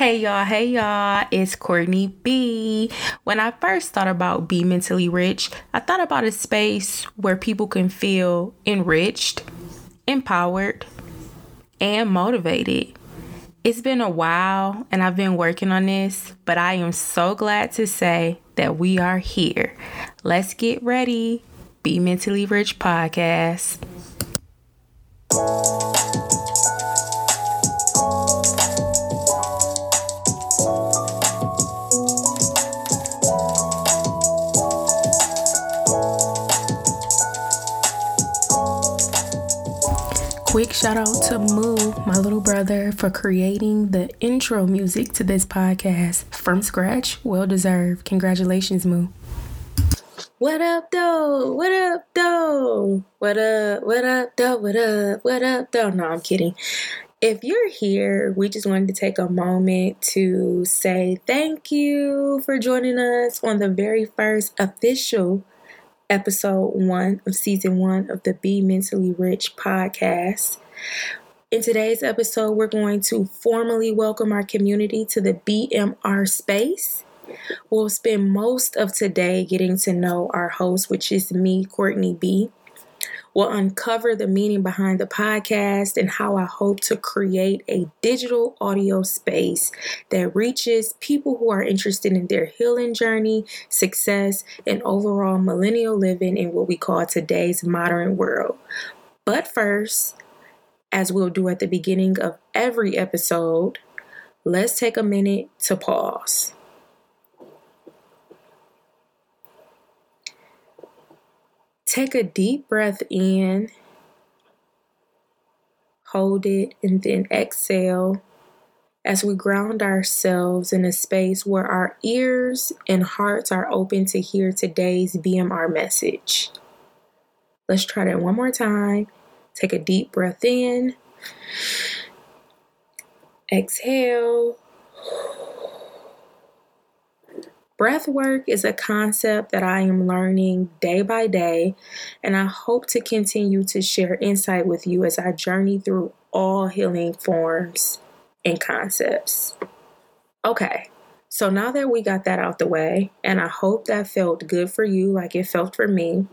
Hey y'all, hey y'all, it's Courtney B. When I first thought about Be Mentally Rich, I thought about a space where people can feel enriched, empowered, and motivated. It's been a while and I've been working on this, but I am so glad to say that we are here. Let's get ready. Be Mentally Rich Podcast. Quick shout out to Moo, my little brother, for creating the intro music to this podcast from scratch. Well deserved. Congratulations, Moo. What up, though? What up, though? What up? What up, though? What up? What up, though? No, I'm kidding. If you're here, we just wanted to take a moment to say thank you for joining us on the very first official episode one of season one of the Be Mentally Rich podcast. In today's episode, we're going to formally welcome our community to the BMR space. We'll spend most of today getting to know our host, which is me, Courtney B. We'll uncover the meaning behind the podcast and how I hope to create a digital audio space that reaches people who are interested in their healing journey, success, and overall millennial living in what we call today's modern world. But first, as we'll do at the beginning of every episode, let's take a minute to pause. Take a deep breath in, hold it, and then exhale as we ground ourselves in a space where our ears and hearts are open to hear today's BMR message. Let's try that one more time. Take a deep breath in, exhale. Breath work is a concept that I am learning day by day, and I hope to continue to share insight with you as I journey through all healing forms and concepts. Okay, so now that we got that out the way, and I hope that felt good for you like it felt for me,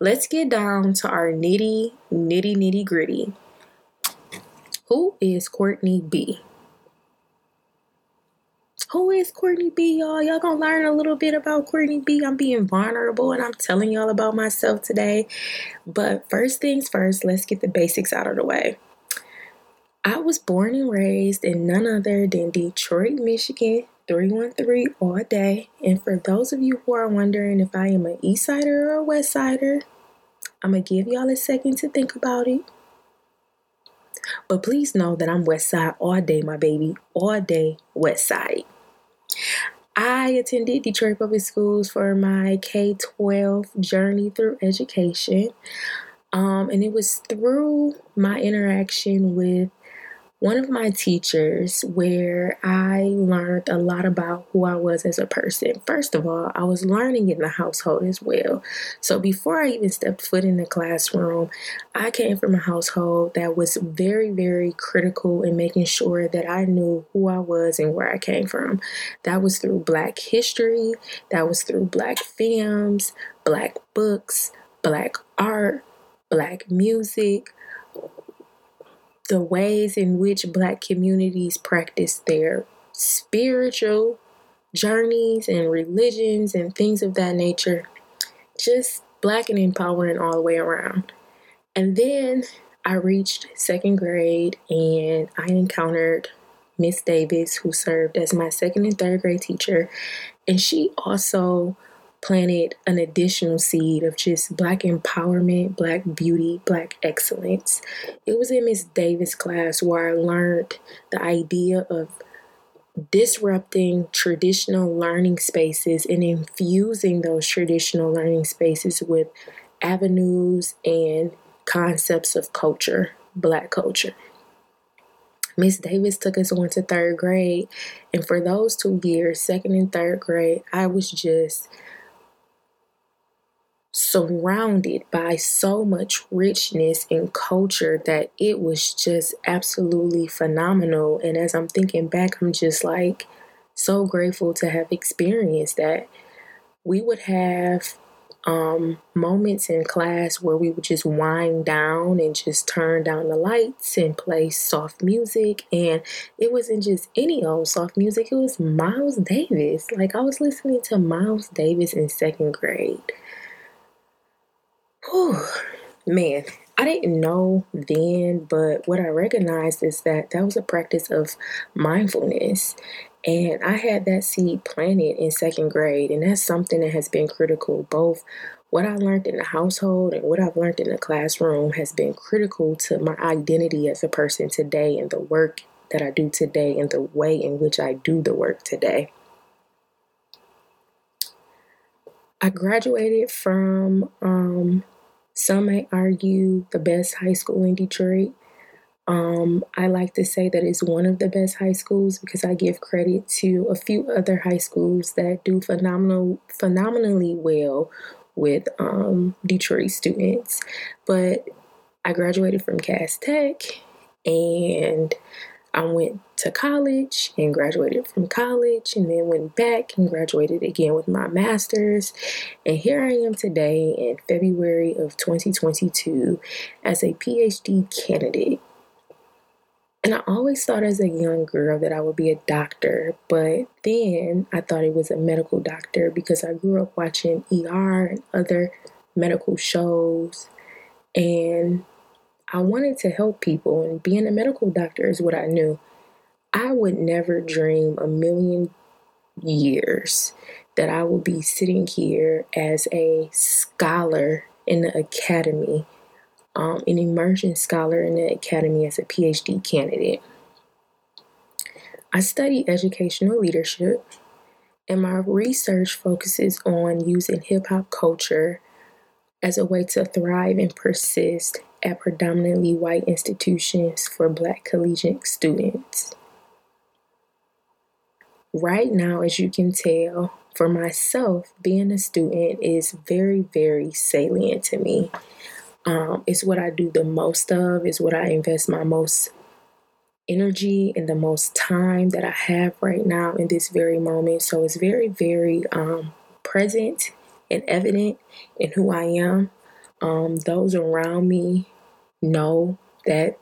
let's get down to our nitty, nitty, nitty gritty. Who is Courtney B? Who is Courtney B, y'all? Y'all gonna learn a little bit about Courtney B. I'm being vulnerable and I'm telling y'all about myself today. But first things first, let's get the basics out of the way. I was born and raised in none other than Detroit, Michigan, 313 all day. And for those of you who are wondering if I am an East Sider or a West Sider, I'm gonna give y'all a second to think about it. But please know that I'm West Side all day, my baby. All day, West Side. I attended Detroit Public Schools for my K 12 journey through education. Um, and it was through my interaction with one of my teachers where I learned a lot about who I was as a person. First of all, I was learning in the household as well. So before I even stepped foot in the classroom, I came from a household that was very, very critical in making sure that I knew who I was and where I came from. That was through Black history, that was through Black films, Black books, Black art, Black music the ways in which Black communities practice their spiritual journeys and religions and things of that nature. Just Black and empowering all the way around. And then I reached second grade and I encountered Miss Davis, who served as my second and third grade teacher. And she also planted an additional seed of just black empowerment, black beauty, black excellence. It was in Miss Davis class where I learned the idea of disrupting traditional learning spaces and infusing those traditional learning spaces with avenues and concepts of culture, black culture. Miss Davis took us on to third grade, and for those two years, second and third grade, I was just surrounded by so much richness and culture that it was just absolutely phenomenal. And as I'm thinking back, I'm just like so grateful to have experienced that. We would have um, moments in class where we would just wind down and just turn down the lights and play soft music. And it wasn't just any old soft music, it was Miles Davis. Like I was listening to Miles Davis in second grade. Whew, man, I didn't know then, but what I recognized is that that was a practice of mindfulness. And I had that seed planted in second grade, and that's something that has been critical. Both what I learned in the household and what I've learned in the classroom has been critical to my identity as a person today and the work that I do today and the way in which I do the work today. I graduated from, um, some may argue, the best high school in Detroit. Um, I like to say that it's one of the best high schools because I give credit to a few other high schools that do phenomenal, phenomenally well with um, Detroit students. But I graduated from Cass Tech and I went to college and graduated from college and then went back and graduated again with my master's. And here I am today in February of 2022 as a PhD candidate and I always thought as a young girl that I would be a doctor, but then I thought it was a medical doctor because I grew up watching ER and other medical shows. And I wanted to help people, and being a medical doctor is what I knew. I would never dream a million years that I would be sitting here as a scholar in the academy um, an immersion scholar in the academy as a PhD candidate. I study educational leadership, and my research focuses on using hip hop culture as a way to thrive and persist at predominantly white institutions for black collegiate students. Right now, as you can tell, for myself, being a student is very, very salient to me. Um, it's what I do the most of, it's what I invest my most energy and the most time that I have right now in this very moment. So it's very, very um, present and evident in who I am. Um, those around me know that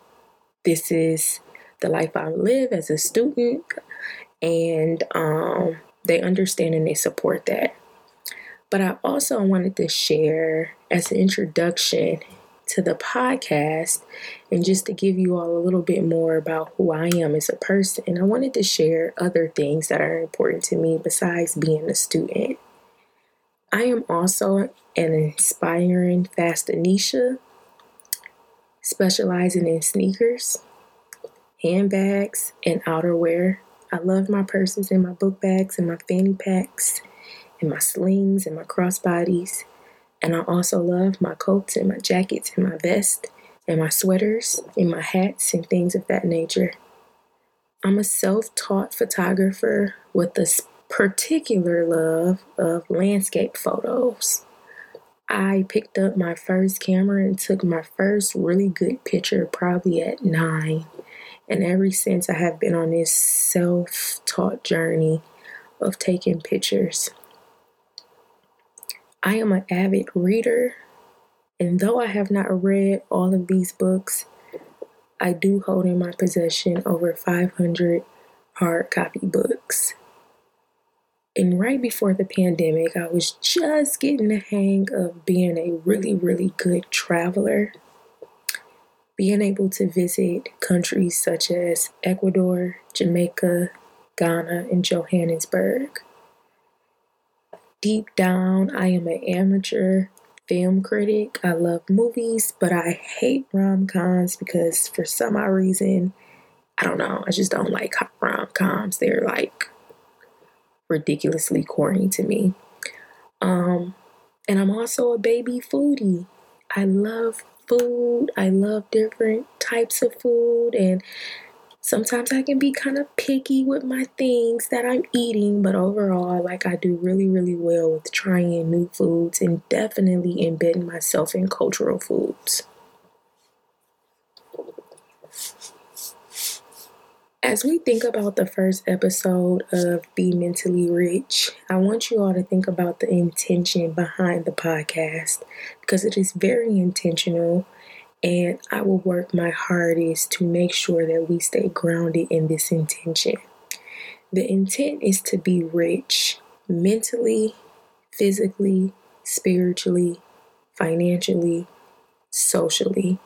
this is the life I live as a student, and um, they understand and they support that. But I also wanted to share as an introduction to the podcast and just to give you all a little bit more about who I am as a person. I wanted to share other things that are important to me besides being a student. I am also an inspiring fashionista, specializing in sneakers, handbags, and outerwear. I love my purses and my book bags and my fanny packs and my slings and my crossbodies. And I also love my coats and my jackets and my vest and my sweaters and my hats and things of that nature. I'm a self taught photographer with a particular love of landscape photos. I picked up my first camera and took my first really good picture probably at nine. And ever since, I have been on this self taught journey of taking pictures. I am an avid reader, and though I have not read all of these books, I do hold in my possession over 500 hard copy books. And right before the pandemic, I was just getting the hang of being a really, really good traveler. Being able to visit countries such as Ecuador, Jamaica, Ghana, and Johannesburg deep down, I am an amateur film critic. I love movies, but I hate rom coms because for some odd reason, I don't know, I just don't like rom coms. They're like ridiculously corny to me. Um, and I'm also a baby foodie. I love food. I love different types of food and Sometimes I can be kind of picky with my things that I'm eating, but overall, like I do really, really well with trying new foods and definitely embedding myself in cultural foods. As we think about the first episode of Be Mentally Rich, I want you all to think about the intention behind the podcast because it is very intentional and I will work my hardest to make sure that we stay grounded in this intention. The intent is to be rich mentally, physically, spiritually, financially, socially,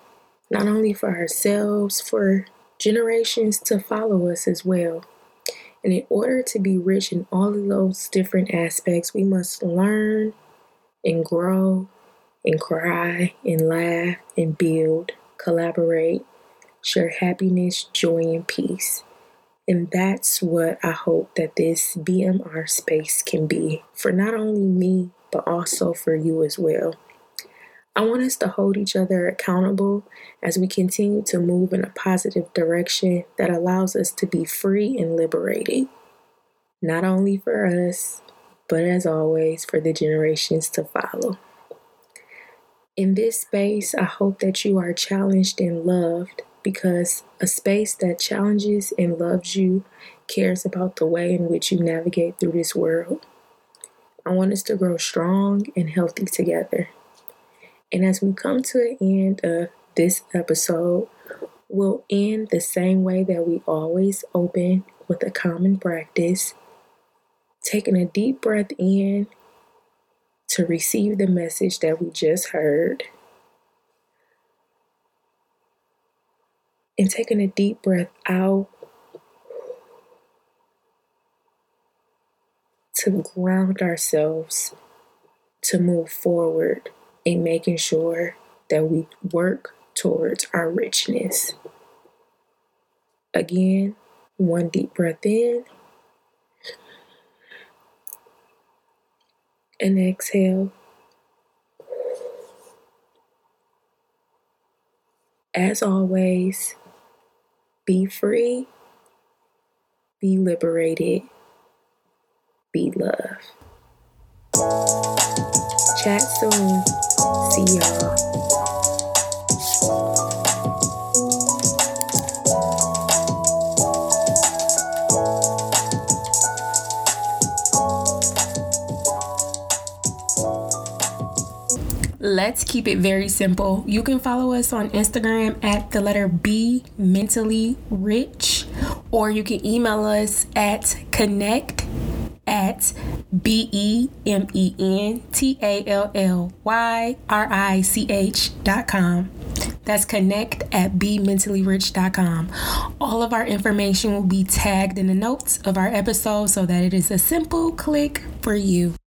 not only for ourselves, for generations to follow us as well. And in order to be rich in all of those different aspects, we must learn and grow and cry and laugh and build, collaborate, share happiness, joy, and peace. And that's what I hope that this BMR space can be for not only me, but also for you as well. I want us to hold each other accountable as we continue to move in a positive direction that allows us to be free and liberated, not only for us, but as always for the generations to follow. In this space, I hope that you are challenged and loved because a space that challenges and loves you cares about the way in which you navigate through this world. I want us to grow strong and healthy together. And as we come to the end of this episode, we'll end the same way that we always open with a common practice, taking a deep breath in to receive the message that we just heard. And taking a deep breath out to ground ourselves to move forward in making sure that we work towards our richness. Again, one deep breath in. and exhale. As always, be free, be liberated, be love. Chat soon. See y'all. let's keep it very simple. You can follow us on Instagram at the letter B mentally rich, or you can email us at connect at B E M E N T A L L Y R I C H dot com. That's connect at bementallyRich.com. All of our information will be tagged in the notes of our episode so that it is a simple click for you.